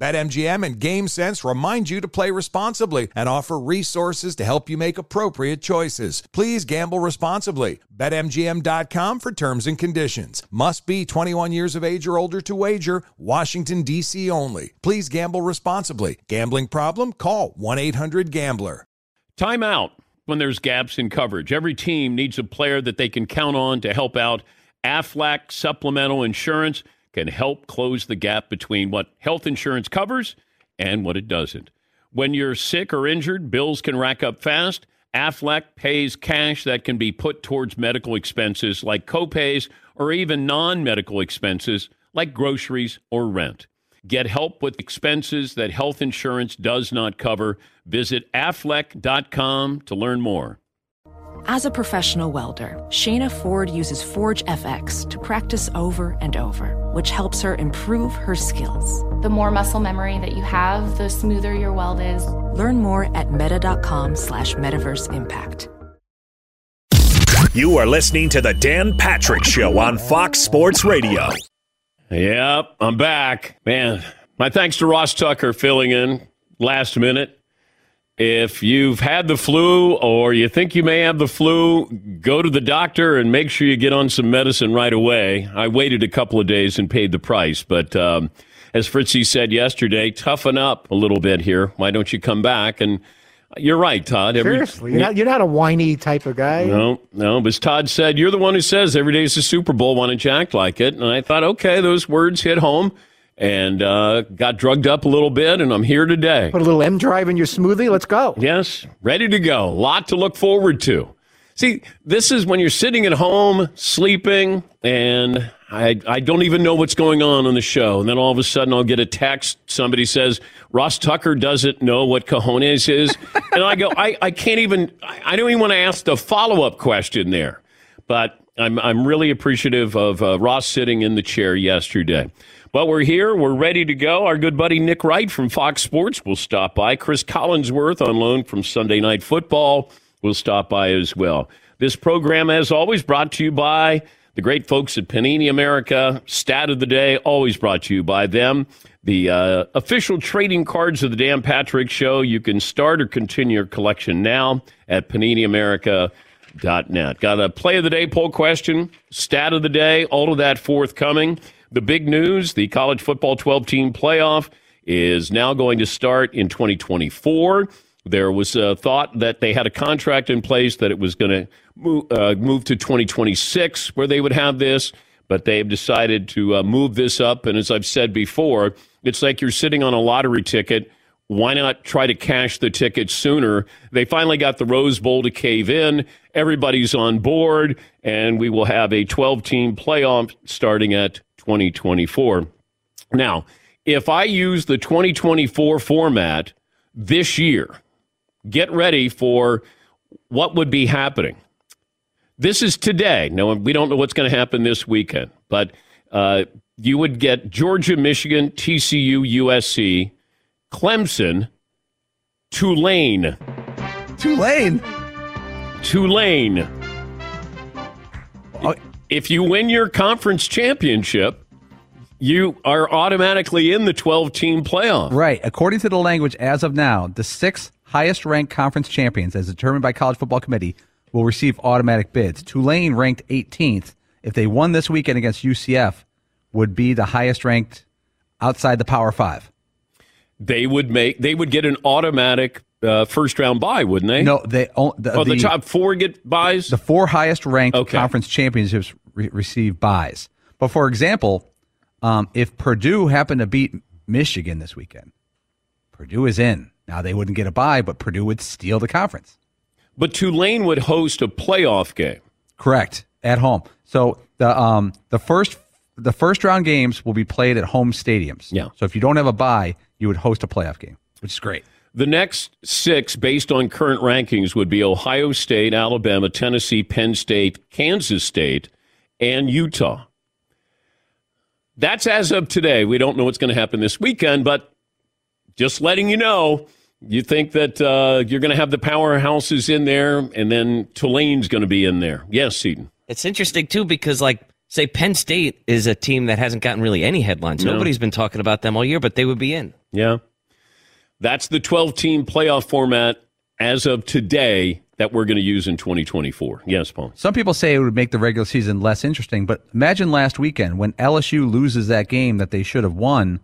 BetMGM and GameSense remind you to play responsibly and offer resources to help you make appropriate choices. Please gamble responsibly. BetMGM.com for terms and conditions. Must be 21 years of age or older to wager. Washington, D.C. only. Please gamble responsibly. Gambling problem? Call 1 800 Gambler. Timeout when there's gaps in coverage. Every team needs a player that they can count on to help out. Aflac Supplemental Insurance can help close the gap between what health insurance covers and what it doesn't. When you're sick or injured, bills can rack up fast. Aflac pays cash that can be put towards medical expenses like copays or even non medical expenses like groceries or rent. Get help with expenses that health insurance does not cover. Visit aflac.com to learn more. As a professional welder, Shayna Ford uses ForgeFX to practice over and over, which helps her improve her skills. The more muscle memory that you have, the smoother your weld is. Learn more at meta.com slash metaverse impact. You are listening to the Dan Patrick Show on Fox Sports Radio. Yep, I'm back. Man, my thanks to Ross Tucker filling in last minute. If you've had the flu or you think you may have the flu, go to the doctor and make sure you get on some medicine right away. I waited a couple of days and paid the price, but um, as Fritzy said yesterday, toughen up a little bit here. Why don't you come back? And you're right, Todd. Every, Seriously, you're not, you're not a whiny type of guy. No, no. But as Todd said, you're the one who says every day is the Super Bowl. Why don't you act like it? And I thought, okay, those words hit home and uh, got drugged up a little bit, and I'm here today. Put a little M drive in your smoothie. Let's go. Yes, ready to go. A lot to look forward to. See, this is when you're sitting at home sleeping, and I, I don't even know what's going on on the show. And then all of a sudden, I'll get a text. Somebody says, Ross Tucker doesn't know what cojones is. and I go, I, I can't even, I don't even want to ask the follow up question there. But I'm, I'm really appreciative of uh, Ross sitting in the chair yesterday. But we're here. We're ready to go. Our good buddy Nick Wright from Fox Sports will stop by. Chris Collinsworth on loan from Sunday Night Football will stop by as well. This program, as always, brought to you by the great folks at Panini America. Stat of the day, always brought to you by them. The uh, official trading cards of the Dan Patrick Show. You can start or continue your collection now at PaniniAmerica.net. Got a play of the day poll question, stat of the day, all of that forthcoming. The big news the college football 12 team playoff is now going to start in 2024. There was a thought that they had a contract in place that it was going to move, uh, move to 2026 where they would have this, but they've decided to uh, move this up. And as I've said before, it's like you're sitting on a lottery ticket. Why not try to cash the ticket sooner? They finally got the Rose Bowl to cave in. Everybody's on board, and we will have a 12 team playoff starting at 2024. Now, if I use the 2024 format this year, get ready for what would be happening. This is today. Now, we don't know what's going to happen this weekend, but uh, you would get Georgia, Michigan, TCU, USC, Clemson, Tulane. Tulane? Tulane. If you win your conference championship, you are automatically in the 12 team playoff. Right. According to the language as of now, the six highest ranked conference champions, as determined by College Football Committee, will receive automatic bids. Tulane, ranked 18th, if they won this weekend against UCF, would be the highest ranked outside the Power Five. They would make. They would get an automatic uh, first round buy, wouldn't they? No, they. The, oh, the, the top four get buys. The four highest ranked okay. conference championships re- receive buys. But for example, um, if Purdue happened to beat Michigan this weekend, Purdue is in. Now they wouldn't get a buy, but Purdue would steal the conference. But Tulane would host a playoff game. Correct. At home. So the um the first the first round games will be played at home stadiums. Yeah. So if you don't have a buy, you would host a playoff game, which is great. The next six, based on current rankings, would be Ohio State, Alabama, Tennessee, Penn State, Kansas State, and Utah. That's as of today. We don't know what's going to happen this weekend, but just letting you know, you think that uh, you're going to have the powerhouses in there, and then Tulane's going to be in there. Yes, Seton. It's interesting too because like say Penn State is a team that hasn't gotten really any headlines. No. Nobody's been talking about them all year, but they would be in. Yeah. That's the 12 team playoff format as of today that we're going to use in 2024. Yes, Paul. Some people say it would make the regular season less interesting, but imagine last weekend when LSU loses that game that they should have won,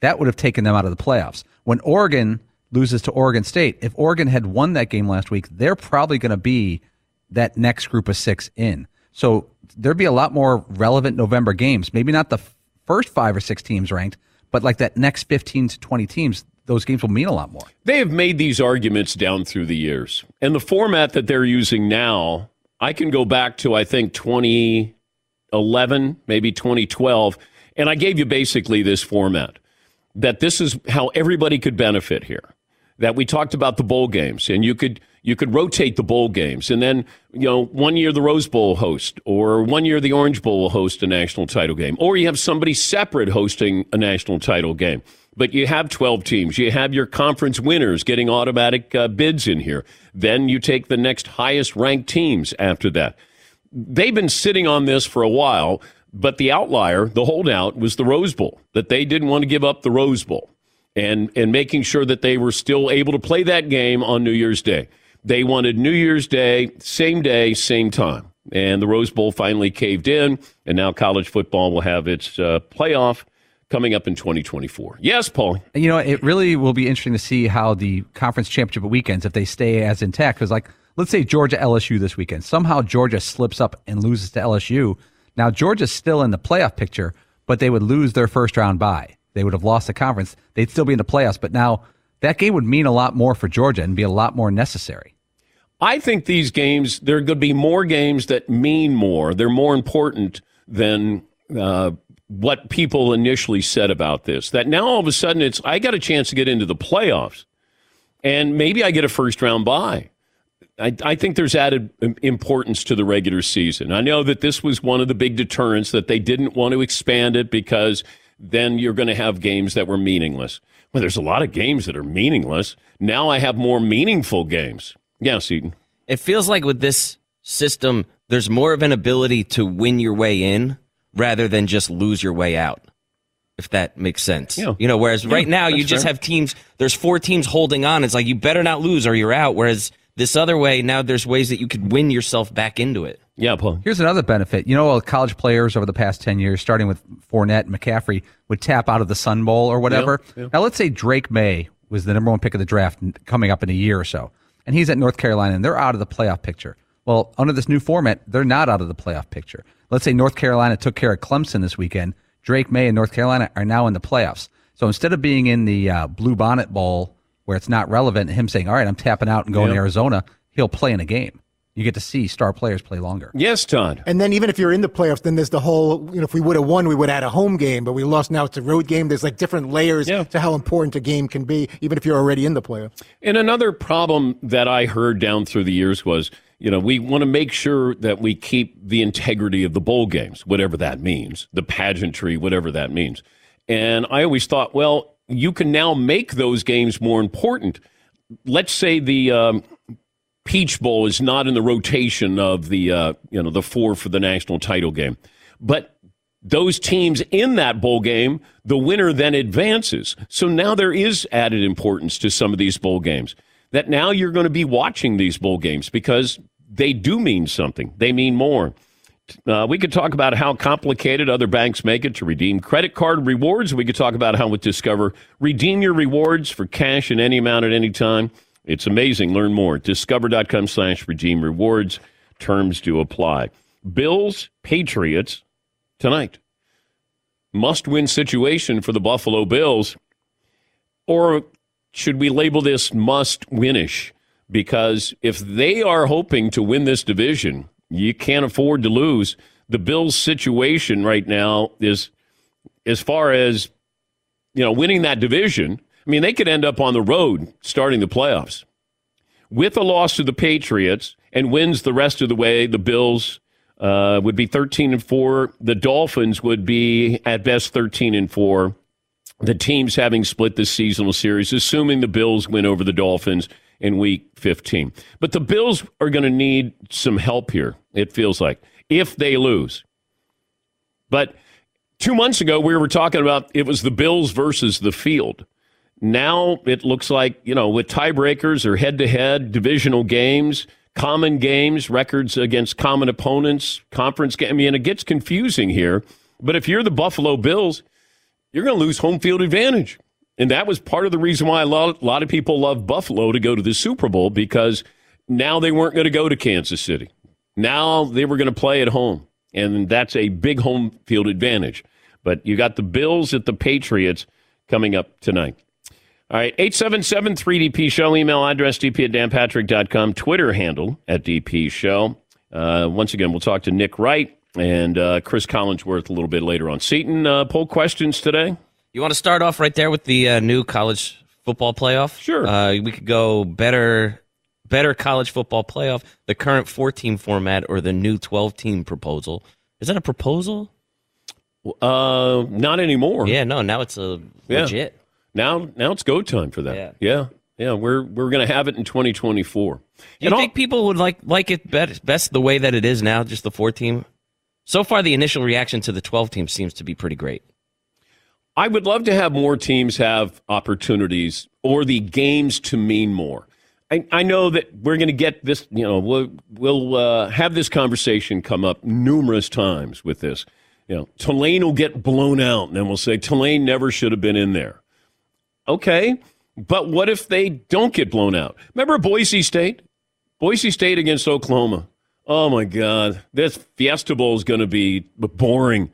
that would have taken them out of the playoffs. When Oregon loses to Oregon State, if Oregon had won that game last week, they're probably going to be that next group of six in. So there'd be a lot more relevant November games. Maybe not the first five or six teams ranked, but like that next 15 to 20 teams, those games will mean a lot more. They have made these arguments down through the years. And the format that they're using now, I can go back to, I think, 2011, maybe 2012. And I gave you basically this format that this is how everybody could benefit here. That we talked about the bowl games, and you could you could rotate the bowl games, and then you know one year the Rose Bowl host, or one year the Orange Bowl will host a national title game, or you have somebody separate hosting a national title game. But you have 12 teams. You have your conference winners getting automatic uh, bids in here. Then you take the next highest ranked teams after that. They've been sitting on this for a while, but the outlier, the holdout, was the Rose Bowl, that they didn't want to give up the Rose Bowl and, and making sure that they were still able to play that game on New Year's Day. They wanted New Year's Day, same day, same time. And the Rose Bowl finally caved in, and now college football will have its uh, playoff coming up in 2024. Yes, Paul. You know, it really will be interesting to see how the conference championship weekends, if they stay as intact, because like, let's say Georgia LSU this weekend, somehow Georgia slips up and loses to LSU. Now Georgia's still in the playoff picture, but they would lose their first round bye. They would have lost the conference. They'd still be in the playoffs, but now that game would mean a lot more for Georgia and be a lot more necessary. I think these games, there are going to be more games that mean more. They're more important than uh, what people initially said about this. That now all of a sudden it's, I got a chance to get into the playoffs and maybe I get a first round bye. I, I think there's added importance to the regular season. I know that this was one of the big deterrents that they didn't want to expand it because then you're going to have games that were meaningless. Well, there's a lot of games that are meaningless. Now I have more meaningful games. Yeah, Seton. It feels like with this system, there's more of an ability to win your way in rather than just lose your way out. If that makes sense. Yeah. You know, whereas right now you just fair. have teams, there's four teams holding on. It's like you better not lose or you're out. Whereas this other way, now there's ways that you could win yourself back into it. Yeah, Paul. Here's another benefit. You know, college players over the past 10 years, starting with Fournette and McCaffrey, would tap out of the Sun Bowl or whatever. Now, let's say Drake Maye was the number one pick of the draft coming up in a year or so, and he's at North Carolina, and they're out of the playoff picture. Well, under this new format, they're not out of the playoff picture. Let's say North Carolina took care of Clemson this weekend. Drake Maye and North Carolina are now in the playoffs. So instead of being in the uh, Bluebonnet Bowl where it's not relevant, him saying, all right, I'm tapping out and going to Arizona, he'll play in a game. You get to see star players play longer. Yes, Todd. And then even if you're in the playoffs, then there's the whole, you know, if we would have won, we would have had a home game, but we lost now it's a road game. There's like different layers Yeah. to how important a game can be, even if you're already in the playoffs. And another problem that I heard down through the years was, you know, we want to make sure that we keep the integrity of the bowl games, whatever that means, the pageantry, whatever that means. And I always thought, well, you can now make those games more important. Let's say the um, Peach Bowl is not in the rotation of the, uh, you know, the four for the national title game, but those teams in that bowl game, the winner then advances. So now there is added importance to some of these bowl games. That now you're going to be watching these bowl games because they do mean something. They mean more. Uh, we could talk about how complicated other banks make it to redeem credit card rewards. We could talk about how with Discover, redeem your rewards for cash in any amount at any time. It's amazing. Learn more. Discover.com slash redeem rewards. Terms do apply. Bills, Patriots tonight. Must win situation for the Buffalo Bills. Or should we label this must winish? because if they are hoping to win this division, you can't afford to lose. The Bills' situation right now is, as far as you know, winning that division. I mean, they could end up on the road starting the playoffs with a loss to the Patriots and wins the rest of the way. The Bills uh, would be 13 and 4. The Dolphins would be at best 13 and 4. The teams having split this seasonal series, assuming the Bills win over the Dolphins in week 15. But the Bills are going to need some help here, it feels like, if they lose. But two months ago, we were talking about it was the Bills versus the field. Now it looks like, you know, with tiebreakers or head to head divisional games, common games, records against common opponents, conference game. I mean, it gets confusing here. But if you're the Buffalo Bills, you're going to lose home field advantage. And that was part of the reason why a lot, a lot of people love Buffalo to go to the Super Bowl because now they weren't going to go to Kansas City. Now they were going to play at home. And that's a big home field advantage. But you got the Bills at the Patriots coming up tonight. All right, 877 3DP Show, email address dp at danpatrick.com, Twitter handle at DP Show. Uh, once again, we'll talk to Nick Wright and uh, Chris Collinsworth a little bit later on. Seton, uh, poll questions today? You want to start off right there with the uh, new college football playoff? Sure. Uh, we could go better, better college football playoff, the current four-team format, or the new twelve-team proposal. Is that a proposal? Uh, not anymore. Yeah, no. Now it's a Yeah. legit. Now, now it's go time for that. Yeah. yeah, yeah. We're we're going to have it in 2024. Do you And all- think people would like like it best, best the way that it is now, just the four team? So far, the initial reaction to the twelve team seems to be pretty great. I would love to have more teams have opportunities or the games to mean more. I, I know that we're going to get this, you know, we'll, we'll uh, have this conversation come up numerous times with this. You know, Tulane will get blown out, and then we'll say Tulane never should have been in there. Okay, but what if they don't get blown out? Remember Boise State? Boise State against Oklahoma. Oh my God, this Fiesta Bowl is going to be boring.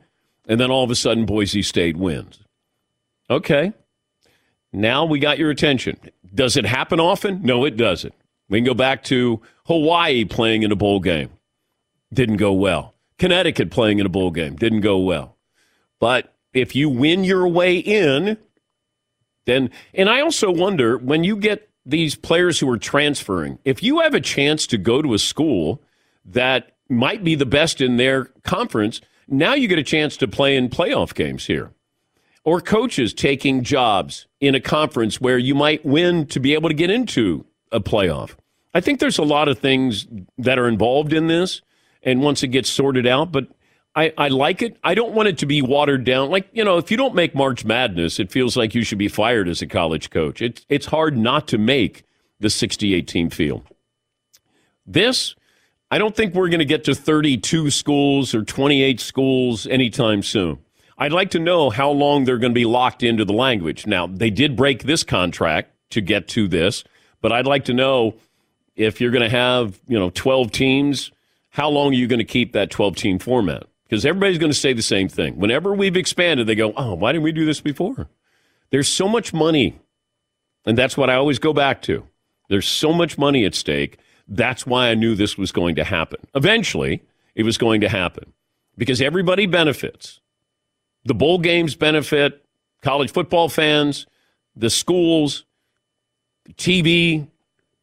And then all of a sudden, Boise State wins. Okay. Now we got your attention. Does it happen often? No, it doesn't. We can go back to Hawaii playing in a bowl game. Didn't go well. Connecticut playing in a bowl game. Didn't go well. But if you win your way in, then, and I also wonder when you get these players who are transferring, if you have a chance to go to a school that might be the best in their conference, now you get a chance to play in playoff games here. Or coaches taking jobs in a conference where you might win to be able to get into a playoff. I think there's a lot of things that are involved in this, and once it gets sorted out, but I, I like it. I don't want it to be watered down. Like, you know, if you don't make March Madness, it feels like you should be fired as a college coach. It's, it's hard not to make the 68 team field. This, I don't think we're going to get to 32 schools or 28 schools anytime soon. I'd like to know how long they're going to be locked into the language. Now, they did break this contract to get to this, but I'd like to know if you're going to have, you know, 12 teams, how long are you going to keep that 12 team format? Because everybody's going to say the same thing. Whenever we've expanded, they go, oh, why didn't we do this before? There's so much money. And that's what I always go back to. There's so much money at stake. That's why I knew this was going to happen. Eventually, it was going to happen because everybody benefits. The bowl games benefit, college football fans, the schools, TV,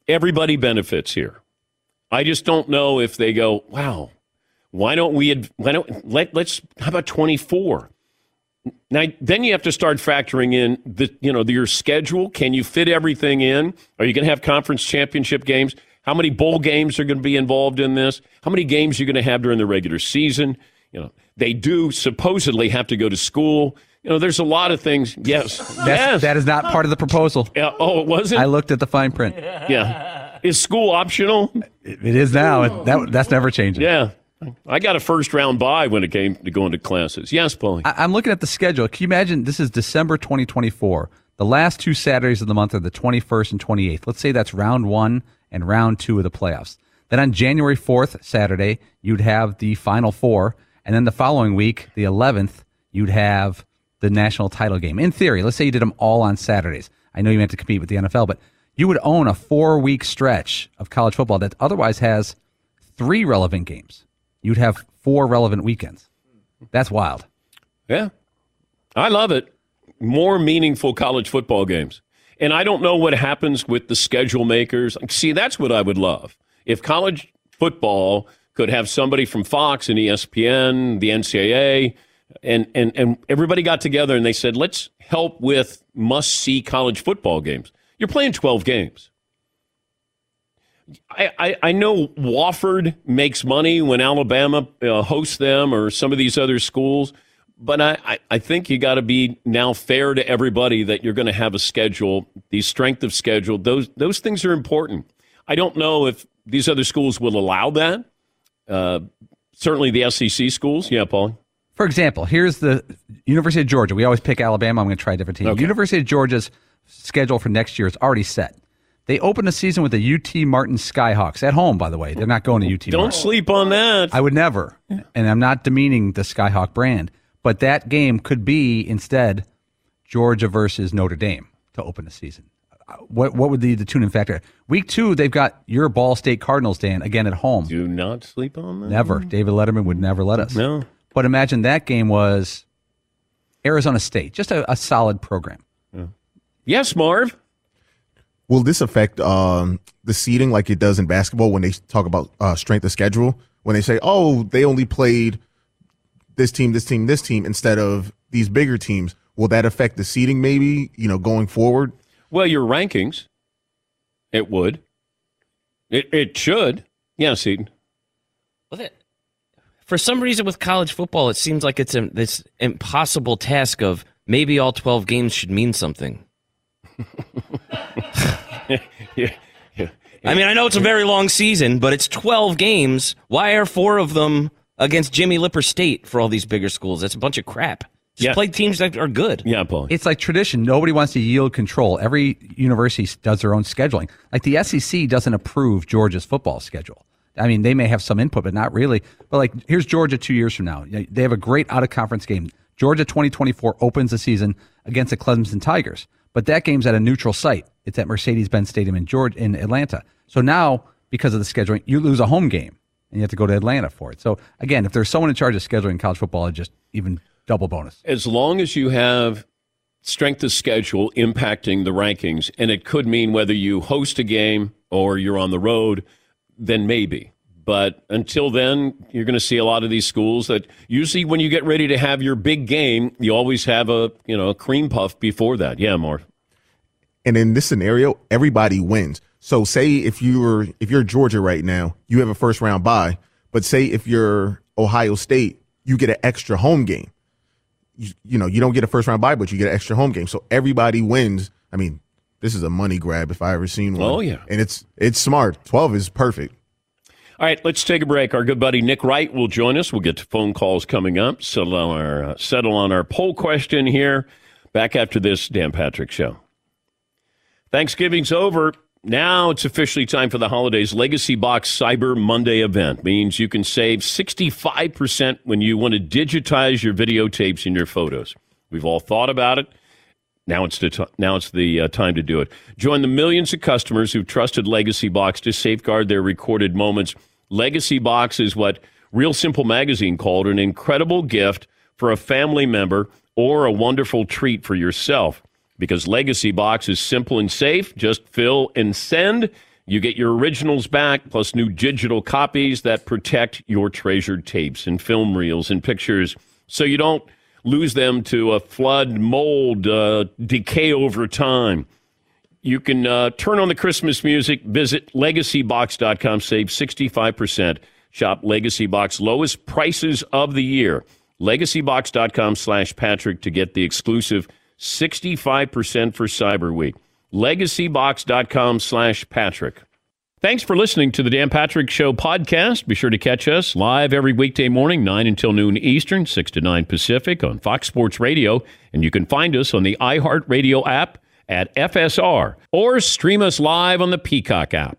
everybody benefits here. I just don't know if they go, wow, why don't we, why don't, let, let's, how about 24? Now, then you have to start factoring in the, you know, your schedule. Can you fit everything in? Are you going to have conference championship games? How many bowl games are going to be involved in this? How many games you're you going to have during the regular season? You know, they do supposedly have to go to school. You know, there's a lot of things. Yes, That's, yes. That is not part of the proposal. Yeah, oh, it wasn't. I looked at the fine print. yeah, is school optional? It, it is now. It- that, that's never changing. Yeah, I got a first round bye when it came to going to classes. Yes, Paulie. I'm looking at the schedule. Can you imagine? This is December 2024. The last two Saturdays of the month are the 21st and 28th. Let's say that's round one and round two of the playoffs. Then on January 4th, Saturday, you'd have the final four. And then the following week, the 11th, you'd have the national title game. In theory, let's say you did them all on Saturdays. I know you meant to compete with the NFL, but you would own a four week stretch of college football that otherwise has three relevant games. You'd have four relevant weekends. That's wild. Yeah. I love it. More meaningful college football games. And I don't know what happens with the schedule makers. See, that's what I would love. If college football could have somebody from Fox and ESPN, the NCAA, and, and, and everybody got together and they said, let's help with must see college football games. You're playing 12 games. I, I, I know Wofford makes money when Alabama uh, hosts them or some of these other schools, but I, I, think you got to be now fair to everybody that you're going to have a schedule, the strength of schedule. Those, those things are important. I don't know if these other schools will allow that. Uh, certainly the SEC schools. Yeah, Paul. For example, here's the University of Georgia. We always pick Alabama. I'm going to try a different team. Okay. University of Georgia's schedule for next year is already set. They open the season with the UT Martin Skyhawks at home. By the way, they're not going to UT. Don't Martin. sleep on that. I would never, and I'm not demeaning the Skyhawk brand, but that game could be instead Georgia versus Notre Dame to open the season. Uh, What what would be the tuning factor? Week two, they've got your Ball State Cardinals, Dan, again at home. Do not sleep on that. Never. David Letterman would never let us. No. But imagine that game was Arizona State, just a, a solid program. Yeah. Yes, Marv. Will this affect um, the seeding like it does in basketball when they talk about uh, strength of schedule? When they say, "Oh, they only played this team, this team, this team," instead of these bigger teams, will that affect the seeding? Maybe you know going forward. Well, your rankings, it would. It it should. Yeah, Eden. Well, that, for some reason, with college football, it seems like it's a, this impossible task of maybe all 12 games should mean something. yeah, yeah. I mean, I know it's a very long season, but it's 12 games. Why are four of them against Jimmy Lipper State for all these bigger schools? That's a bunch of crap. Just Yeah. play teams that are good. Yeah, Paul. It's like tradition. Nobody wants to yield control. Every university does their own scheduling. Like the SEC doesn't approve Georgia's football schedule. I mean, they may have some input, but not really. But like, here's Georgia two years from now. They have a great out of conference game. Georgia 2024 opens the season against the Clemson Tigers, but that game's at a neutral site. It's at Mercedes-Benz Stadium in Georgia in Atlanta. So now, because of the scheduling, you lose a home game and you have to go to Atlanta for it. So again, if there's someone in charge of scheduling college football, it's just even double bonus. as long as you have strength of schedule impacting the rankings, and it could mean whether you host a game or you're on the road, then maybe. But until then, you're going to see a lot of these schools that usually when you get ready to have your big game, you always have a you know a cream puff before that. Yeah, more. And in this scenario, everybody wins. So say if you're if you're Georgia right now, you have a first round bye. But say if you're Ohio State, you get an extra home game. You, you know, you don't get a first round bye, but you get an extra home game. So everybody wins. I mean, this is a money grab if I ever seen one. Oh, yeah. and it's it's smart. Twelve is perfect. All right, let's take a break. Our good buddy Nick Wright will join us. We'll get to phone calls coming up. Settle on our uh, settle on our poll question here. Back after this Dan Patrick show. Thanksgiving's over. Now it's officially time for the holidays. Legacy Box Cyber Monday event means you can save 65% when you want to digitize your videotapes and your photos. We've all thought about it. Now it's the t- now it's the uh, time to do it. Join the millions of customers who've trusted Legacy Box to safeguard their recorded moments. Legacy Box is what Real Simple Magazine called an incredible gift for a family member or a wonderful treat for yourself. Because Legacy Box is simple and safe, just fill and send. You get your originals back, plus new digital copies that protect your treasured tapes and film reels and pictures so you don't lose them to a flood, mold, uh, decay over time. You can uh, turn on the Christmas music. Visit legacybox.com. Save 65%. Shop Legacy Box. Lowest prices of the year. Legacybox.com slash Patrick to get the exclusive 65% for Cyber Week. Legacybox.com slash Patrick. Thanks for listening to the Dan Patrick Show podcast. Be sure to catch us live every weekday morning, 9 until noon Eastern, 6 to 9 Pacific on Fox Sports Radio. And you can find us on the iHeartRadio app at FSR or stream us live on the Peacock app.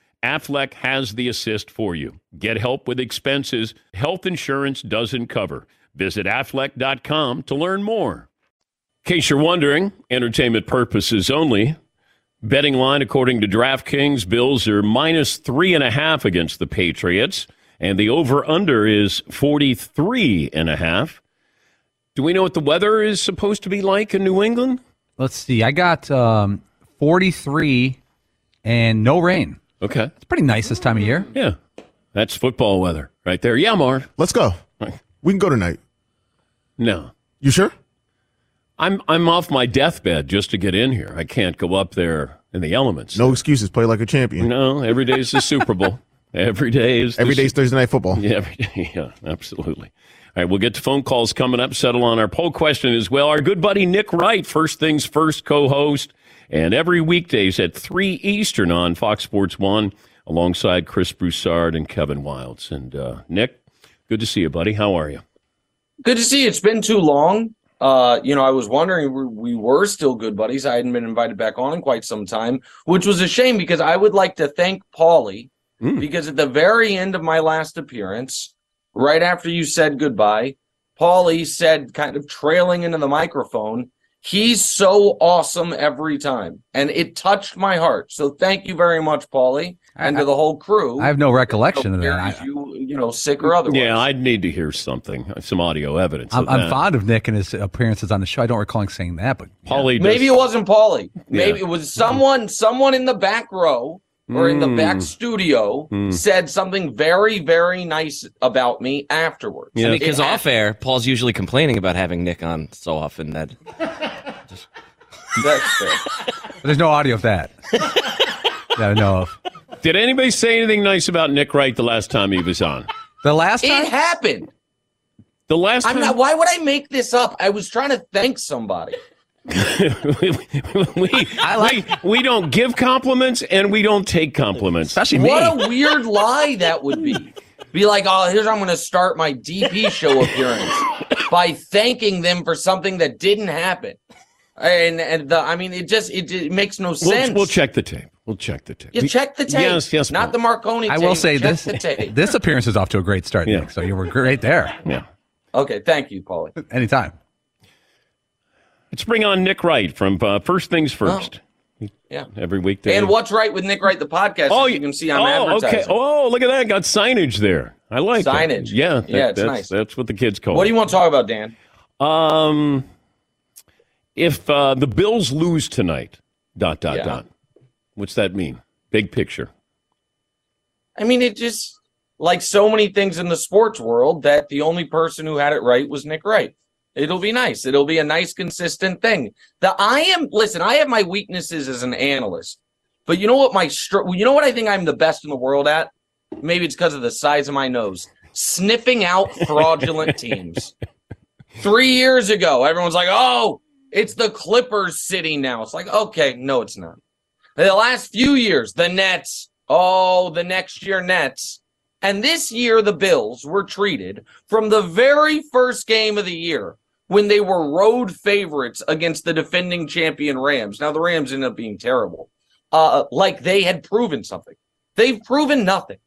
Aflac has the assist for you. Get help with expenses health insurance doesn't cover. Visit aflac.com to learn more. In case you're wondering, entertainment purposes only. Betting line, according to DraftKings, Bills are minus three and a half against the Patriots, and the over under is 43 and a half. Do we know what the weather is supposed to be like in New England? Let's see. I got um, 43 and no rain. Okay. It's pretty nice this time of year. Yeah. That's football weather right there. Yeah, Marv. Let's go. We can go tonight. No. You sure? I'm I'm off my deathbed just to get in here. I can't go up there in the elements. No excuses. Play like a champion. No, every day is the Super Bowl. Every day is Every the, Thursday night football. Yeah, every day. Yeah, absolutely. All right, we'll get to phone calls coming up. Settle on our poll question as well. Our good buddy Nick Wright, first things first, co-host, and every weekdays at three Eastern on Fox Sports One, alongside Chris Broussard and Kevin Wildes. And uh, Nick, good to see you, buddy. How are you? Good to see you. It's been too long. Uh, you know, I was wondering we, we were still good buddies. I hadn't been invited back on in quite some time, which was a shame because I would like to thank Paulie Mm. because at the very end of my last appearance, right after you said goodbye, Paulie said, kind of trailing into the microphone, he's so awesome every time. And it touched my heart. So thank you very much, Paulie, and to the whole crew. I have no recollection of Carries that. You, you know, sick or otherwise. Yeah, I'd need to hear something, some audio evidence. I'm, of I'm fond of Nick and his appearances on the show. I don't recall him saying that, but Paulie does- Maybe it wasn't Paulie. Maybe Yeah. it was someone someone in the back row or in the back Mm. studio Mm. said something very, very nice about me afterwards. I mean, because happened. off air, Paul's usually complaining about having Nick on so often that That's fair. but there's no audio of that. that I know of. Did anybody say anything nice about Nick Wright the last time he was on? The last time? It happened. The last I'm time not why would I make this up? I was trying to thank somebody. We, we, we don't give compliments and we don't take compliments. Especially me. What a weird lie that would be. Be like, oh, here's how I'm going to start my DP show appearance by thanking them for something that didn't happen. And and the I mean, it just it, it makes no We'll, sense. we'll check the tape. We'll check the tape. You check the tape. Yes, yes. Not the Marconi. I will say Check this this appearance is off to a great start, Nick. So you were great there. Yeah. Okay, thank you, Paulie. Anytime. Let's bring on Nick Wright from uh, First Things First. Yeah. Every weekday. And what's right with Nick Wright, the podcast? Oh, you can see I'm oh, advertising. okay. Oh, look at that. Got signage there. I like that. Signage. Yeah. that- Yeah, it's that's, nice. That's what the kids call it. What do you want to talk about, Dan? Um, if uh, the Bills lose tonight, dot dot Yeah. dot. What's that mean? Big picture. I mean, it just like so many things in the sports world that the only person who had it right was Nick Wright. It'll be nice. It'll be a nice, consistent thing. The I am listen. I have my weaknesses as an analyst, but you know what? My str- you know what I think I'm the best in the world at. Maybe it's because of the size of my nose. Sniffing out fraudulent teams. Three years ago, everyone's like, "Oh, it's the Clippers sitting now." It's like, okay, no, it's not. The last few years, the Nets. Oh, the next year Nets. And this year, the Bills were treated from the very first game of the year when they were road favorites against the defending champion Rams. Now, the Rams ended up being terrible, uh, like they had proven something. They've proven nothing.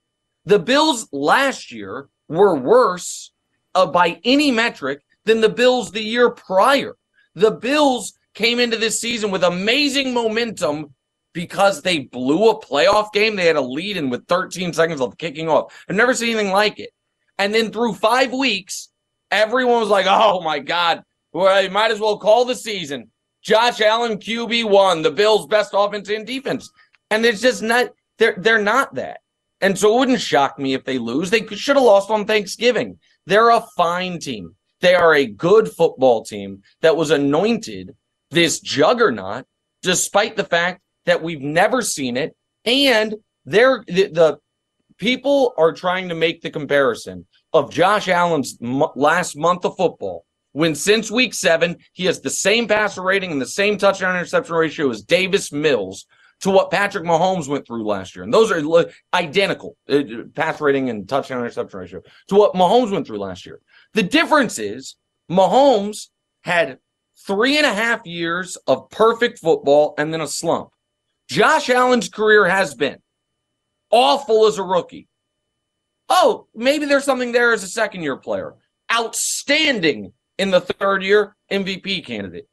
The Bills last year were worse uh, by any metric than the Bills the year prior. The Bills came into this season with amazing momentum because they blew a playoff game. They had a lead in with 13 seconds left kicking off. I've never seen anything like it. And then through five weeks, everyone was like, oh my God, well, you might as well call the season. Josh Allen QB one, the Bills' best offense and defense. And it's just not they're they're not that. And so it wouldn't shock me if they lose. They should have lost on Thanksgiving. They're a fine team. They are a good football team that was anointed this juggernaut, despite the fact that we've never seen it. And they're the, the people are trying to make the comparison of Josh Allen's m- last month of football when since week seven he has the same passer rating and the same touchdown interception ratio as Davis Mills to what Patrick Mahomes went through last year. And those are identical uh, pass rating and touchdown interception ratio to what Mahomes went through last year. The difference is Mahomes had three and a half years of perfect football and then a slump. Josh Allen's career has been awful as a rookie. Oh, maybe there's something there as a second year player. Outstanding in the third year, MVP candidate.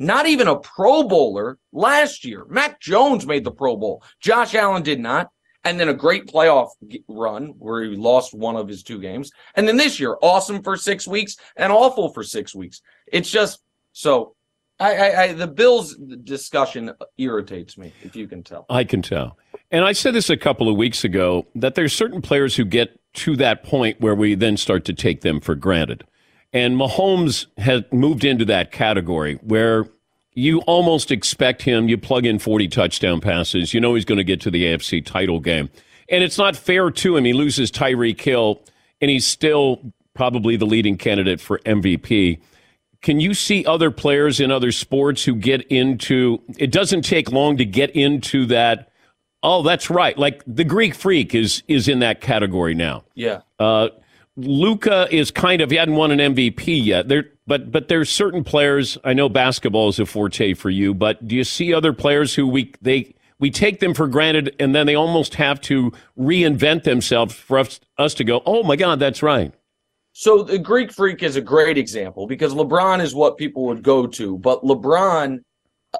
Not even a Pro Bowler last year. Mac Jones made the Pro Bowl. Josh Allen did not. And then a great playoff run where he lost one of his two games. And then this year, awesome for six weeks and awful for six weeks. It's just so. I, I, I the Bills discussion irritates me, if you can tell. I can tell. And I said this a couple of weeks ago that there's certain players who get to that point where we then start to take them for granted. And Mahomes has moved into that category where you almost expect him, you plug in 40 touchdown passes, you know he's going to get to the AFC title game. And it's not fair to him. He loses Tyreek Hill, and he's still probably the leading candidate for MVP. Can you see other players in other sports who get into it doesn't take long to get into that oh that's right like the Greek freak is is in that category now. Yeah. Uh Luka is kind of he hadn't won an MVP yet. There but but there's certain players I know basketball is a forte for you, but do you see other players who we they we take them for granted and then they almost have to reinvent themselves for us, us to go, "Oh my god, that's right." So the Greek freak is a great example because LeBron is what people would go to, but LeBron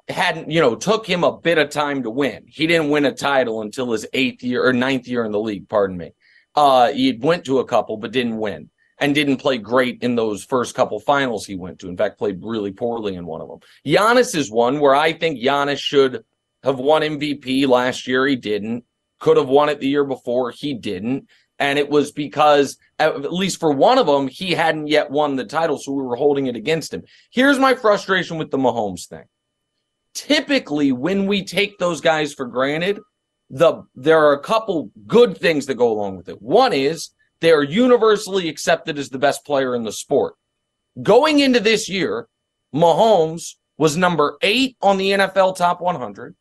hadn't, you know, took him a bit of time to win. He didn't win a title until his eighth year or ninth year in the league, pardon me. Uh, he went to a couple, but didn't win and didn't play great in those first couple finals he went to. In fact, played really poorly in one of them. Giannis is one where I think Giannis should have won MVP last year. He didn't. Could have won it the year before. He didn't. And it was because, at least for one of them, he hadn't yet won the title. So we were holding it against him. Here's my frustration with the Mahomes thing. Typically, when we take those guys for granted, the there are a couple good things that go along with it. One is they are universally accepted as the best player in the sport. Going into this year, Mahomes was number eight on the NFL top 100.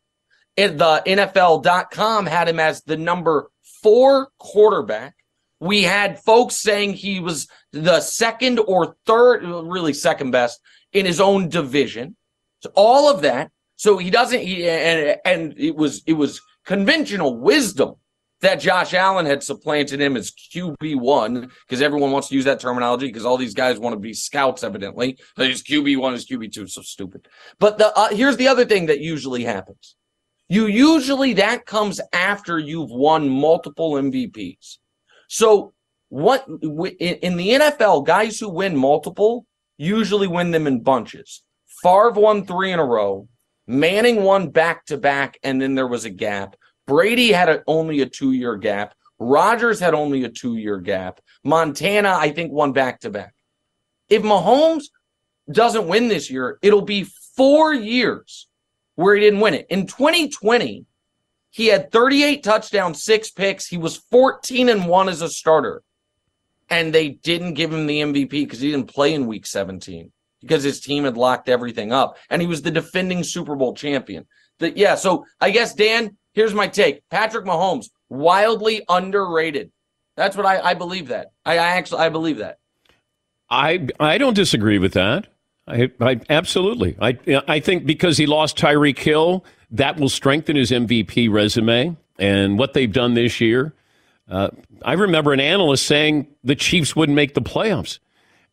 And the NFL.com had him as the number four quarterback. We had folks saying he was the second or third, really second best in his own division. So all of that. So he doesn't. He, and and it was it was conventional wisdom that Josh Allen had supplanted him as QB one because everyone wants to use that terminology because all these guys want to be scouts. Evidently, he's QB one, is QB two. So stupid. But the uh, here's the other thing that usually happens. You usually that comes after you've won multiple MVPs. So what in the NFL, guys who win multiple usually win them in bunches. Favre won three in a row. Manning won back to back, and then there was a gap. Brady had a, only a two year gap. Rodgers had only a two year gap. Montana, I think, won back to back. If Mahomes doesn't win this year, it'll be four years where he didn't win it. In 2020, he had 38 touchdowns, six picks. He was 14 and one as a starter. And they didn't give him the MVP because he didn't play in week 17 because his team had locked everything up. And he was the defending Super Bowl champion. That yeah, so I guess Dan, here's my take. Patrick Mahomes, wildly underrated. That's what I, I believe that. I, I actually I believe that. I I don't disagree with that. I, I absolutely. I I think because he lost Tyreek Hill, that will strengthen his MVP resume and what they've done this year. Uh, I remember an analyst saying the Chiefs wouldn't make the playoffs,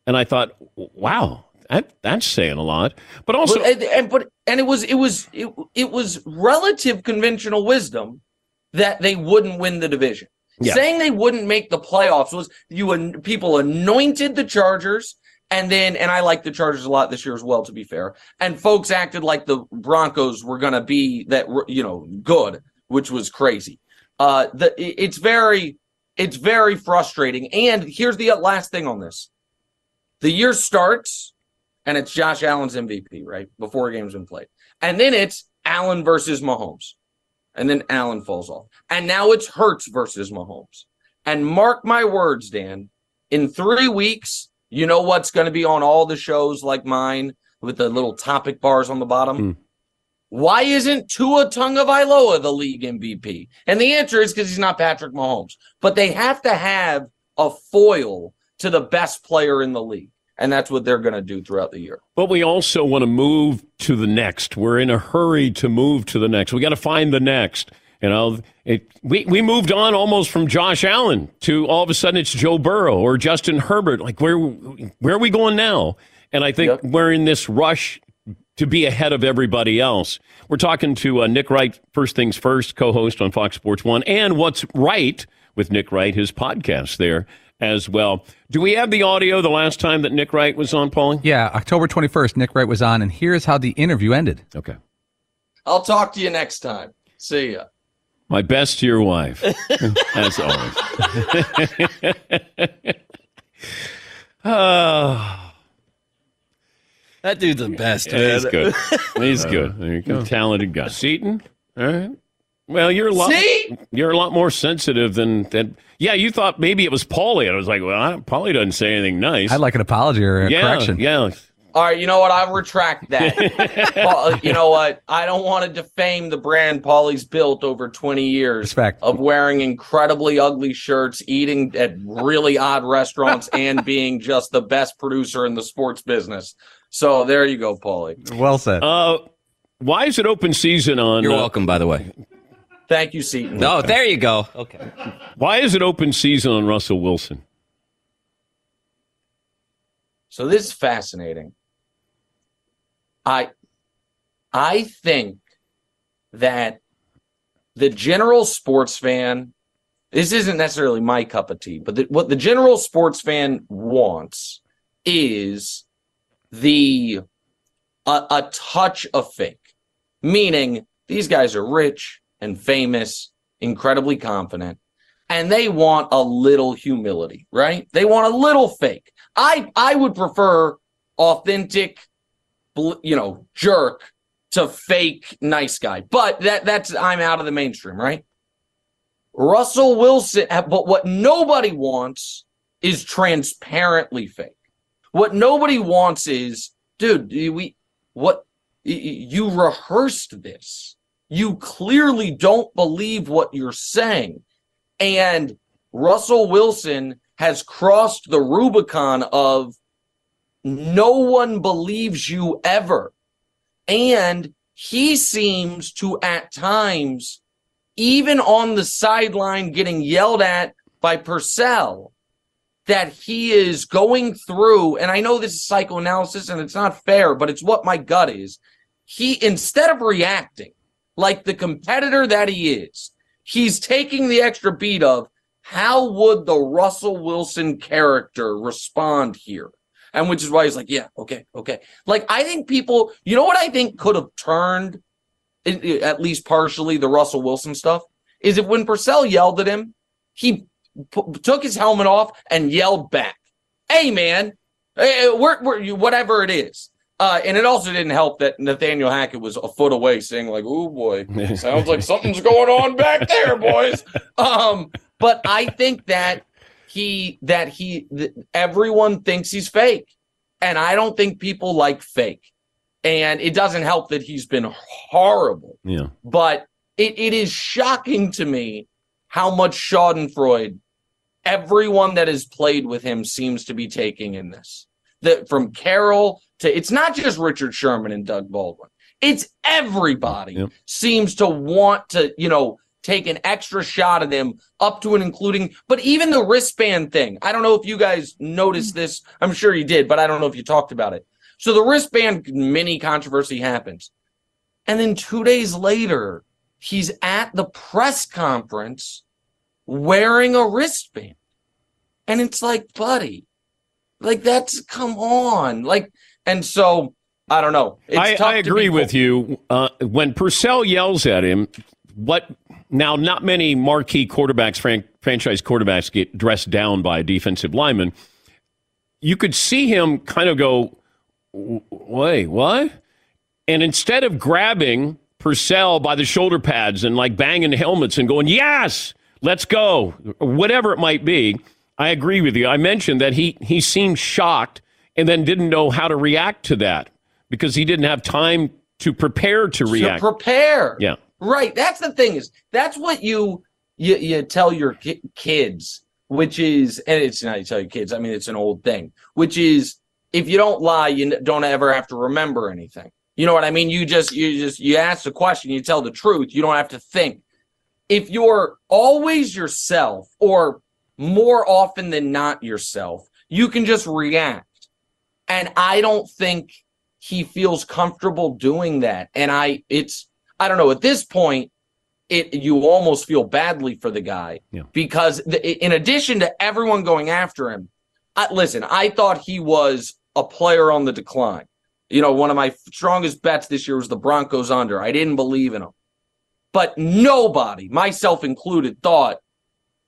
and I thought, wow, that, that's saying a lot. But also, but, and, and, but and it was it was it, it was relative conventional wisdom that they wouldn't win the division. Yeah. Saying they wouldn't make the playoffs was you and people anointed the Chargers and then, and I like the Chargers a lot this year as well, to be fair. And folks acted like the Broncos were going to be that, you know, good, which was crazy. Uh, the, it's very, it's very frustrating. And here's the last thing on this: the year starts, and it's Josh Allen's MVP, right before a game's been played, and then it's Allen versus Mahomes, and then Allen falls off, and now it's Hurts versus Mahomes. And mark my words, Dan, in three weeks you know what's going to be on all the shows like mine with the little topic bars on the bottom? Hmm. Why isn't Tua Tagovailoa the league MVP? And the answer is because he's not Patrick Mahomes. But they have to have a foil to the best player in the league. And that's what they're going to do throughout the year. But we also want to move to the next. We're in a hurry to move to the next. We got to find the next. You know, it, we, we moved on almost from Josh Allen to all of a sudden it's Joe Burrow or Justin Herbert. Like, where, where are we going now? And I think yep. we're in this rush to be ahead of everybody else. We're talking to uh, Nick Wright, First Things First, co host on Fox Sports One, and What's Right with Nick Wright, his podcast there as well. Do we have the audio the last time that Nick Wright was on, Paulie? Yeah, October 21st, Nick Wright was on, and here's how the interview ended. Okay. I'll talk to you next time. See ya. My best to your wife, as always. oh. That dude's the best. Yeah, he's good. He's good. Uh, there you go. Talented guy. Seton. All right. Well, you're a lot. See? You're a lot more sensitive than than. Yeah, you thought maybe it was Paulie. I was like, well, Paulie doesn't say anything nice. I'd like an apology or a yeah, correction. Yeah. All right, you know what? I'll retract that. Paul, you know what? I don't want to defame the brand Paulie's built over 20 years Respect. of wearing incredibly ugly shirts, eating at really odd restaurants, and being just the best producer in the sports business. So there you go, Paulie. Well said. Uh, why is it open season on? You're uh, welcome, by the way. Thank you, Seton. Oh, there you go. Okay. Why is it open season on Russell Wilson? So this is fascinating. I I think that the general sports fan this isn't necessarily my cup of tea, but the, what the general sports fan wants is the a, a touch of fake, meaning these guys are rich and famous, incredibly confident, and they want a little humility, right? They want a little fake. I I would prefer authentic you know, jerk to fake nice guy. But that that's I'm out of the mainstream, right? Russell Wilson, but what nobody wants is transparently fake. What nobody wants is, dude, we what you rehearsed this. You clearly don't believe what you're saying. And Russell Wilson has crossed the Rubicon of no one believes you ever. And he seems to, at times, even on the sideline getting yelled at by Purcell, that he is going through, and I know this is psychoanalysis and it's not fair, but it's what my gut is. He, instead of reacting like the competitor that he is, he's taking the extra beat of how would the Russell Wilson character respond here? And which is why he's like, yeah, okay, okay. Like, I think people, you know what I think could have turned, at least partially, the Russell Wilson stuff? Is if when Purcell yelled at him, he p- took his helmet off and yelled back, hey, man, hey, we're, we're, whatever it is. Uh, and it also didn't help that Nathaniel Hackett was a foot away saying like, oh boy, sounds like something's going on back there, boys. Um, but I think that he that he th- everyone thinks he's fake and i don't think people like fake and it doesn't help that he's been horrible Yeah. but it, it is shocking to me how much schadenfreude everyone that has played with him seems to be taking in this that from carroll to it's not just richard sherman and doug baldwin. It's everybody seems to want to you know take an extra shot at him up to and including but even the wristband thing. I don't know if you guys noticed this. I'm sure you did but i don't know if you talked about it. So the wristband mini controversy happens. And then two days later he's at the press conference wearing a wristband. And it's like buddy like that's come on like and so i don't know it's I, tough I to agree with you. Uh, when Purcell yells at him, what now? Not many marquee quarterbacks, fran- franchise quarterbacks, get dressed down by a defensive lineman. You could see him kind of go, "Wait, what?" And instead of grabbing Purcell by the shoulder pads and like banging helmets and going, "Yes, let's go," whatever it might be, I agree with you. I mentioned that he he seemed shocked and then didn't know how to react to that because he didn't have time to prepare to react. to prepare yeah. Right. That's the thing is that's what you you, you tell your ki- kids, which is and it's not you tell your kids. I mean, it's an old thing, which is if you don't lie, you don't ever have to remember anything. You know what I mean? You just you just you ask the question, you tell the truth. You don't have to think. If you're always yourself, or more often than not yourself, you can just react. And I don't think he feels comfortable doing that. And I it's I don't know, at this point, it you almost feel badly for the guy Yeah. because the, in addition to everyone going after him, I, listen, I thought he was a player on the decline. You know, one of my strongest bets this year was the Broncos under. I didn't believe in them. But nobody, myself included, thought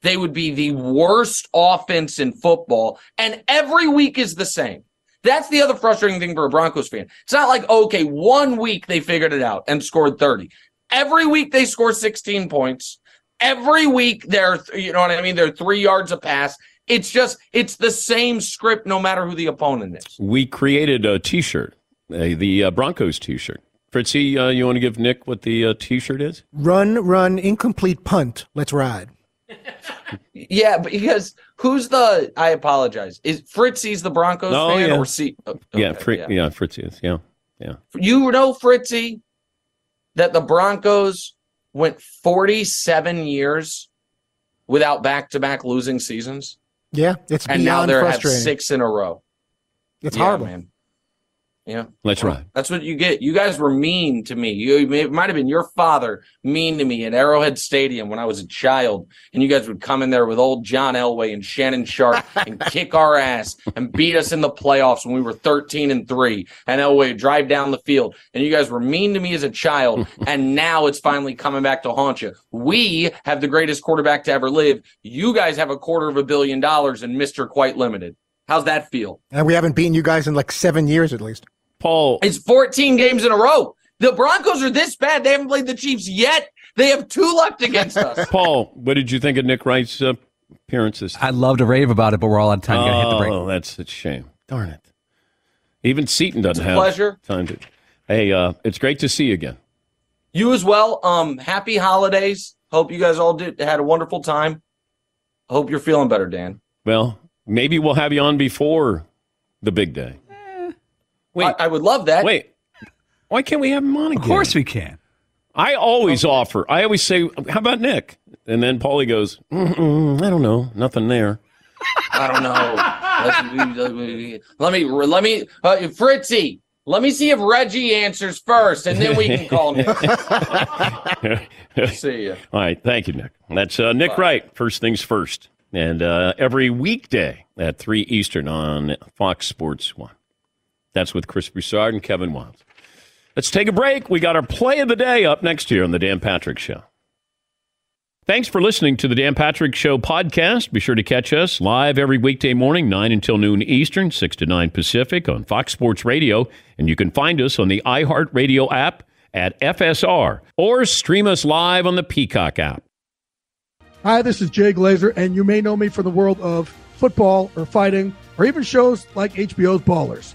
they would be the worst offense in football. And every week is the same. That's the other frustrating thing for a Broncos fan. It's not like, okay, one week they figured it out and scored 30. Every week they score 16 points. Every week they're, you know what I mean? They're three yards a pass. It's just, it's the same script no matter who the opponent is. We created a T-shirt, uh, the uh, Broncos T-shirt. Fritzy, uh, you want to give Nick what the uh, T-shirt is? Run, run, incomplete punt. Let's ride. Yeah, because who's the, I apologize. Is Fritzy's the Broncos Oh, fan yeah. or C? oh, yeah, okay, Fri- yeah, Fritzy is. Yeah, yeah. You know, Fritzy, that the Broncos went 47 years without back to back losing seasons. Yeah, it's and now they're at six in a row. It's Yeah, horrible. man. Yeah. Let's ride. That's what you get. You guys were mean to me. You it might have been your father mean to me at Arrowhead Stadium when I was a child, and you guys would come in there with old John Elway and Shannon Sharpe and kick our ass and beat us in the playoffs when we were thirteen and three. And Elway would drive down the field, and you guys were mean to me as a child, and now it's finally coming back to haunt you. We have the greatest quarterback to ever live. You guys have a quarter of a billion dollars and Mister Quite Limited. How's that feel? And we haven't beaten you guys in like seven years at least. Paul, It's 14 games in a row. The Broncos are this bad. They haven't played the Chiefs yet. They have two left against us. Paul, what did you think of Nick Wright's uh, appearances? I'd love to rave about it, but we're all out of time. Gotta hit the break. Oh, that's a shame. Darn it. Even Seton doesn't It's a have pleasure. time to. Hey, uh, it's great to see you again. You as well. Um, happy holidays. Hope you guys all did had a wonderful time. Hope you're feeling better, Dan. Well, maybe we'll have you on before the big day. Wait, I, I would love that. wait. Why can't we have him on again? Of course we can. I always offer. I always say, "How about Nick?" And then Paulie goes, Mm-mm, "I don't know, nothing there." I don't know. let me let me uh, Fritzy. Let me see if Reggie answers first, and then we can call Nick. See ya. All right, thank you, Nick. That's uh, Nick Wright. First things first, and uh, every weekday at three Eastern on Fox Sports One. That's with Chris Broussard and Kevin Wildes. Let's take a break. We got our play of the day up next here on the Dan Patrick Show. Thanks for listening to the Dan Patrick Show podcast. Be sure to catch us live every weekday morning, 9 until noon Eastern, 6 to 9 Pacific on Fox Sports Radio. And you can find us on the iHeartRadio app at FSR or stream us live on the Peacock app. Hi, this is Jay Glazer, and you may know me from the world of football or fighting or even shows like HBO's Ballers.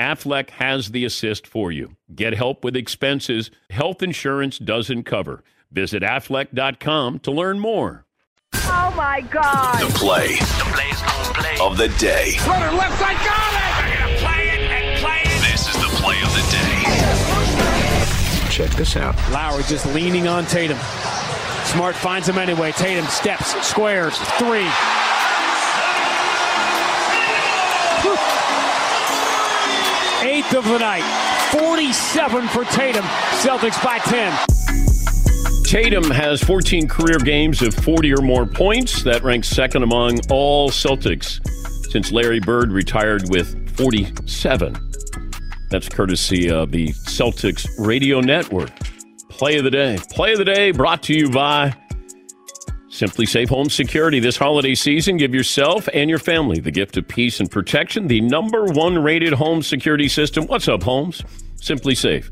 Aflac has the assist for you. Get help with expenses health insurance doesn't cover. Visit aflac.com to learn more. Oh my God. The play, the play's play of the day. Runner left side, got it! They're going to play it and play it. This is the play of the day. Check this out. Lowry just leaning on Tatum. Smart finds him anyway. Tatum steps, squares, three. Eighth of the night. 47 for Tatum. Celtics by 10. Tatum has 14 career games of 40 or more points. That ranks second among all Celtics since Larry Bird retired with 47. That's courtesy of the Celtics Radio Network. Play of the day. Play of the day brought to you by SimpliSafe Home Security. This holiday season, give yourself and your family the gift of peace and protection. The number one rated home security system. What's up, Homes? SimpliSafe.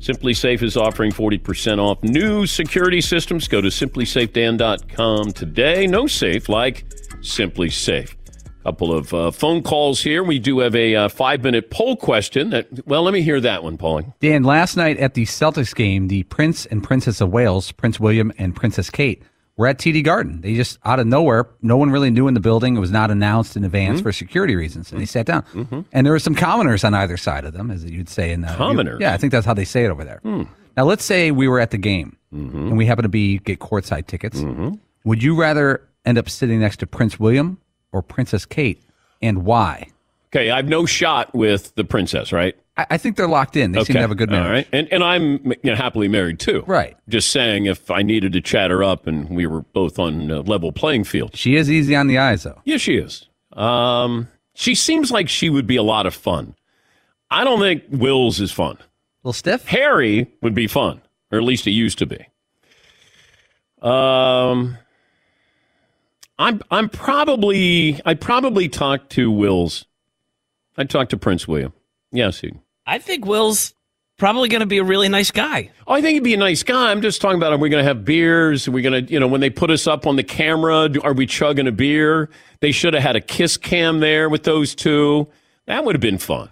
Simply Safe is offering 40% off new security systems. Go to simplysafedan.com today. No safe like SimpliSafe. couple of uh, phone calls here. We do have a uh, five minute poll question. That well, let me hear that one, Paulie. Dan, last night at the Celtics game, the Prince and Princess of Wales, Prince William and Princess Kate, were at TD Garden. They just out of nowhere, no one really knew in the building. It was not announced in advance Mm-hmm. for security reasons, and they sat down. And there were some commoners on either side of them, as you'd say in the Commoners? yeah, I think that's how they say it over there. Hmm. Now, let's say we were at the game Mm-hmm. and we happen to be get courtside tickets. Would you rather end up sitting next to Prince William or Princess Kate, and why? Okay, I've no shot with the princess, right? I, I think they're locked in. They seem to have a good marriage. All right. And, and I'm you know, happily married too. Right. Just saying if I needed to chat her up and we were both on a level playing field. She is easy on the eyes, though. Yeah, she is. Um, she seems like she would be a lot of fun. I don't think Will's is fun. A little stiff? Harry would be fun, or at least it used to be. Um, I'm I'm probably I probably talked to Will's. I talked to Prince William. Yes, he. I think Will's probably going to be a really nice guy. Oh, I think he'd be a nice guy. I'm just talking about are we going to have beers? Are we going to, you know, when they put us up on the camera, do- are we chugging a beer? They should have had a kiss cam there with those two. That would have been fun.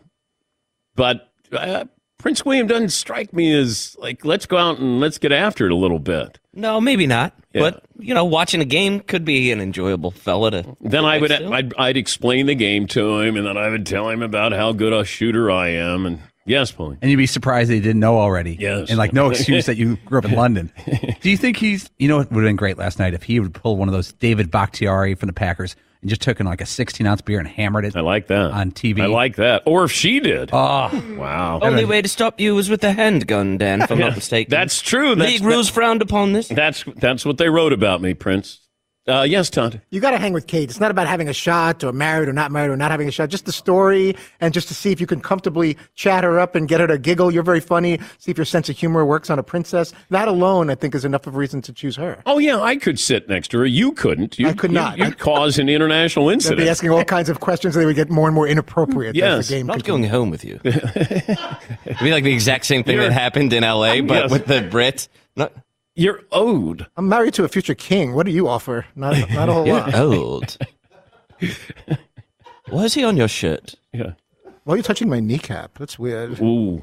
But uh, Prince William doesn't strike me as like, let's go out and let's get after it a little bit. No, maybe not. Yeah. But you know, watching a game could be an enjoyable fella to. Then I would, to. I'd, I'd explain the game to him, and then I would tell him about how good a shooter I am. And yes, Pauline. And you'd be surprised that he didn't know already. Yes. And like no excuse that you grew up in London. Do you think he's, you know, it would have been great last night if he would pull one of those David Bakhtiari from the Packers and just took in like a 16 ounce beer and hammered it. I like that. On TV. I like that. Or if she did. Oh, wow. Only way to stop you was with a handgun, Dan. If I'm Yeah, not mistaken. That's true. That's, League rules frowned upon this. That's that's what they wrote about me, Prince. Uh, yes, Todd. You got to hang with Kate. It's not about having a shot or married or not married or not having a shot. Just the story and just to see if you can comfortably chat her up and get her to giggle. You're very funny. See if your sense of humor works on a princess. That alone, I think, is enough of a reason to choose her. Oh yeah, I could sit next to her. You couldn't. You, I could not. You'd cause an international They'd incident. be asking all kinds of questions. and They would get more and more inappropriate Yes. as the game Not continued. going home with you. It'd be like the exact same thing that happened in L.A., but Yes. with the Brit. Not, You're owed. I'm married to a future king. What do you offer? Not, not a whole You're lot. old. Why is he on your shirt? Yeah. Why are you touching my kneecap? That's weird. Ooh.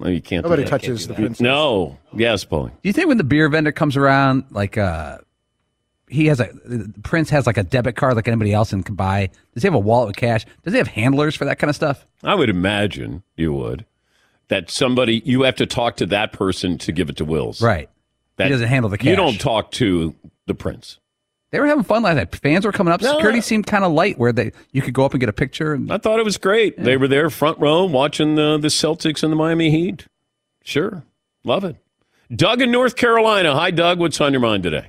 No, you can't. Nobody touches Can't the that. princess. No. Yes, Paulie. Do you think when the beer vendor comes around, like uh, he has a the Prince has like a debit card like anybody else and can buy? Does he have a wallet with cash? Does he have handlers for that kind of stuff? I would imagine you would. That somebody you have to talk to that person to give it to Wills. Right. That, He doesn't handle the case. You don't talk to the prince. They were having fun last night. Fans were coming up. No. Security seemed kind of light, where they you could go up and get a picture. And I thought it was great. They were there front row watching the, the Celtics and the Miami Heat. Sure. Love it. Doug in North Carolina. Hi, Doug. What's on your mind today?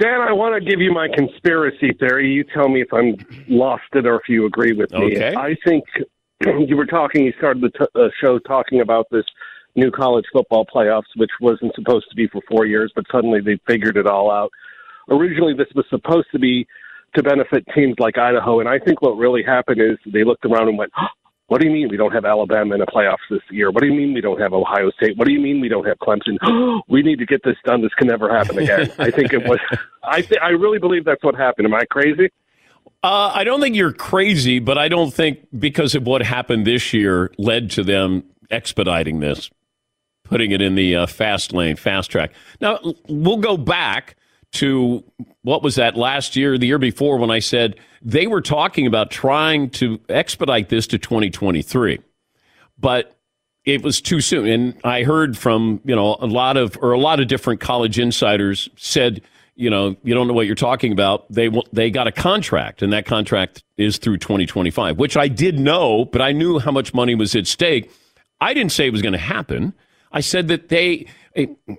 Dan, I want to give you my conspiracy theory. You tell me if I'm lost it or if you agree with me. Okay. I think you were talking, you started the t- uh, show talking about this new college football playoffs, which wasn't supposed to be for four years, but suddenly they figured it all out. Originally, this was supposed to be to benefit teams like Idaho, and I think what really happened is they looked around and went, what do you mean we don't have Alabama in the playoffs this year? What do you mean we don't have Ohio State? What do you mean we don't have Clemson? we need to get this done. This can never happen again. I think it was. I th- I really believe that's what happened. Am I crazy? Uh, I don't think you're crazy, but I don't think because of what happened this year led to them expediting this, putting it in the uh, fast lane, fast track. Now, we'll go back to what was that last year, the year before, when I said they were talking about trying to expedite this to 2023. But it was too soon. And I heard from, you know, a lot of, or a lot of different college insiders said, you know, you don't know what you're talking about. They they got a contract, and that contract is through 2025, which I did know, but I knew how much money was at stake. I didn't say it was going to happen. I said that they,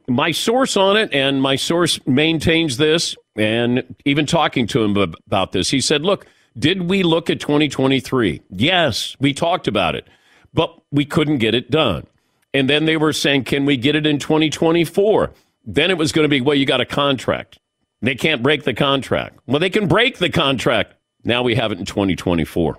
my source on it, and my source maintains this, and even talking to him about this, he said, look, did we look at 2023? Yes, we talked about it, but we couldn't get it done. And then they were saying, can we get it in 2024? Then it was going to be, well, you got a contract. They can't break the contract. Well, they can break the contract. Now we have it in 2024.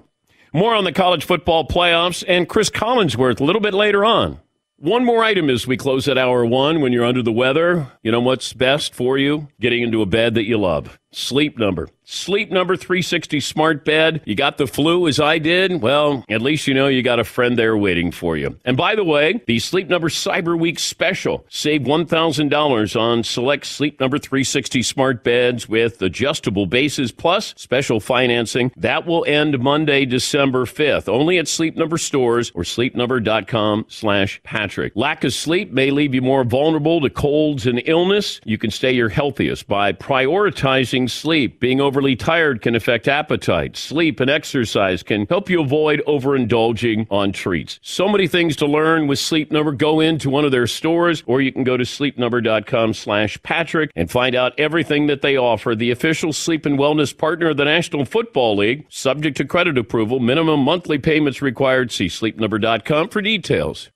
More on the college football playoffs and Chris Collinsworth a little bit later on. One more item as we close at hour one. When you're under the weather, you know what's best for you? Getting into a bed that you love. Sleep Number. Sleep Number 360 smart bed. You got the flu as I did? Well, at least you know you got a friend there waiting for you. And by the way, the Sleep Number Cyber Week special. Save $1,000 on select Sleep Number 360 smart beds with adjustable bases plus special financing. That will end Monday, December 5th. Only at Sleep Number stores or sleepnumber.com slash Patrick. Lack of sleep may leave you more vulnerable to colds and illness. You can stay your healthiest by prioritizing sleep. Being overly tired can affect appetite. Sleep and exercise can help you avoid overindulging on treats. So many things to learn with Sleep Number. Go into one of their stores or you can go to sleepnumber.com slash Patrick and find out everything that they offer. The official sleep and wellness partner of the National Football League. Subject to credit approval. Minimum monthly payments required. See sleepnumber.com for details.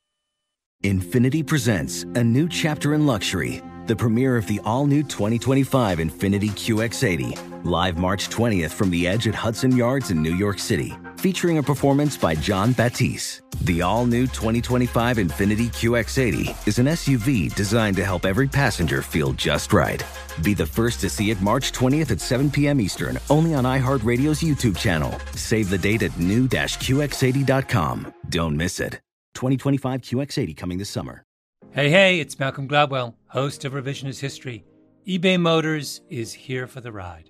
Infiniti presents a new chapter in luxury, the premiere of the all new 2025 Infiniti QX80, live March 20th from the edge at Hudson Yards in New York City, featuring a performance by Jon Batiste. The all new 2025 Infiniti QX80 is an SUV designed to help every passenger feel just right. Be the first to see it March 20th at 7 p.m. Eastern, only on iHeartRadio's YouTube channel. Save the date at new-QX80.com. Don't miss it. 2025 QX80 coming this summer. Hey, hey, it's Malcolm Gladwell, host of Revisionist History. eBay Motors is here for the ride.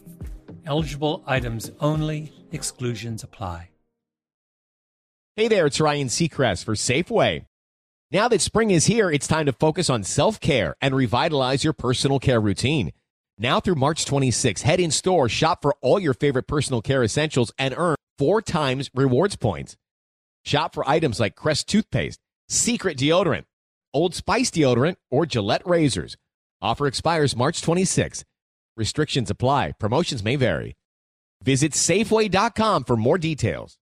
Eligible items only, exclusions apply. Hey there, it's Ryan Seacrest for Safeway. Now that spring is here, it's time to focus on self care and revitalize your personal care routine. Now through March 26, head in store, shop for all your favorite personal care essentials, and earn four times rewards points. Shop for items like Crest toothpaste, Secret deodorant, Old Spice deodorant, or Gillette razors. Offer expires March 26. Restrictions apply. Promotions may vary. Visit Safeway.com for more details.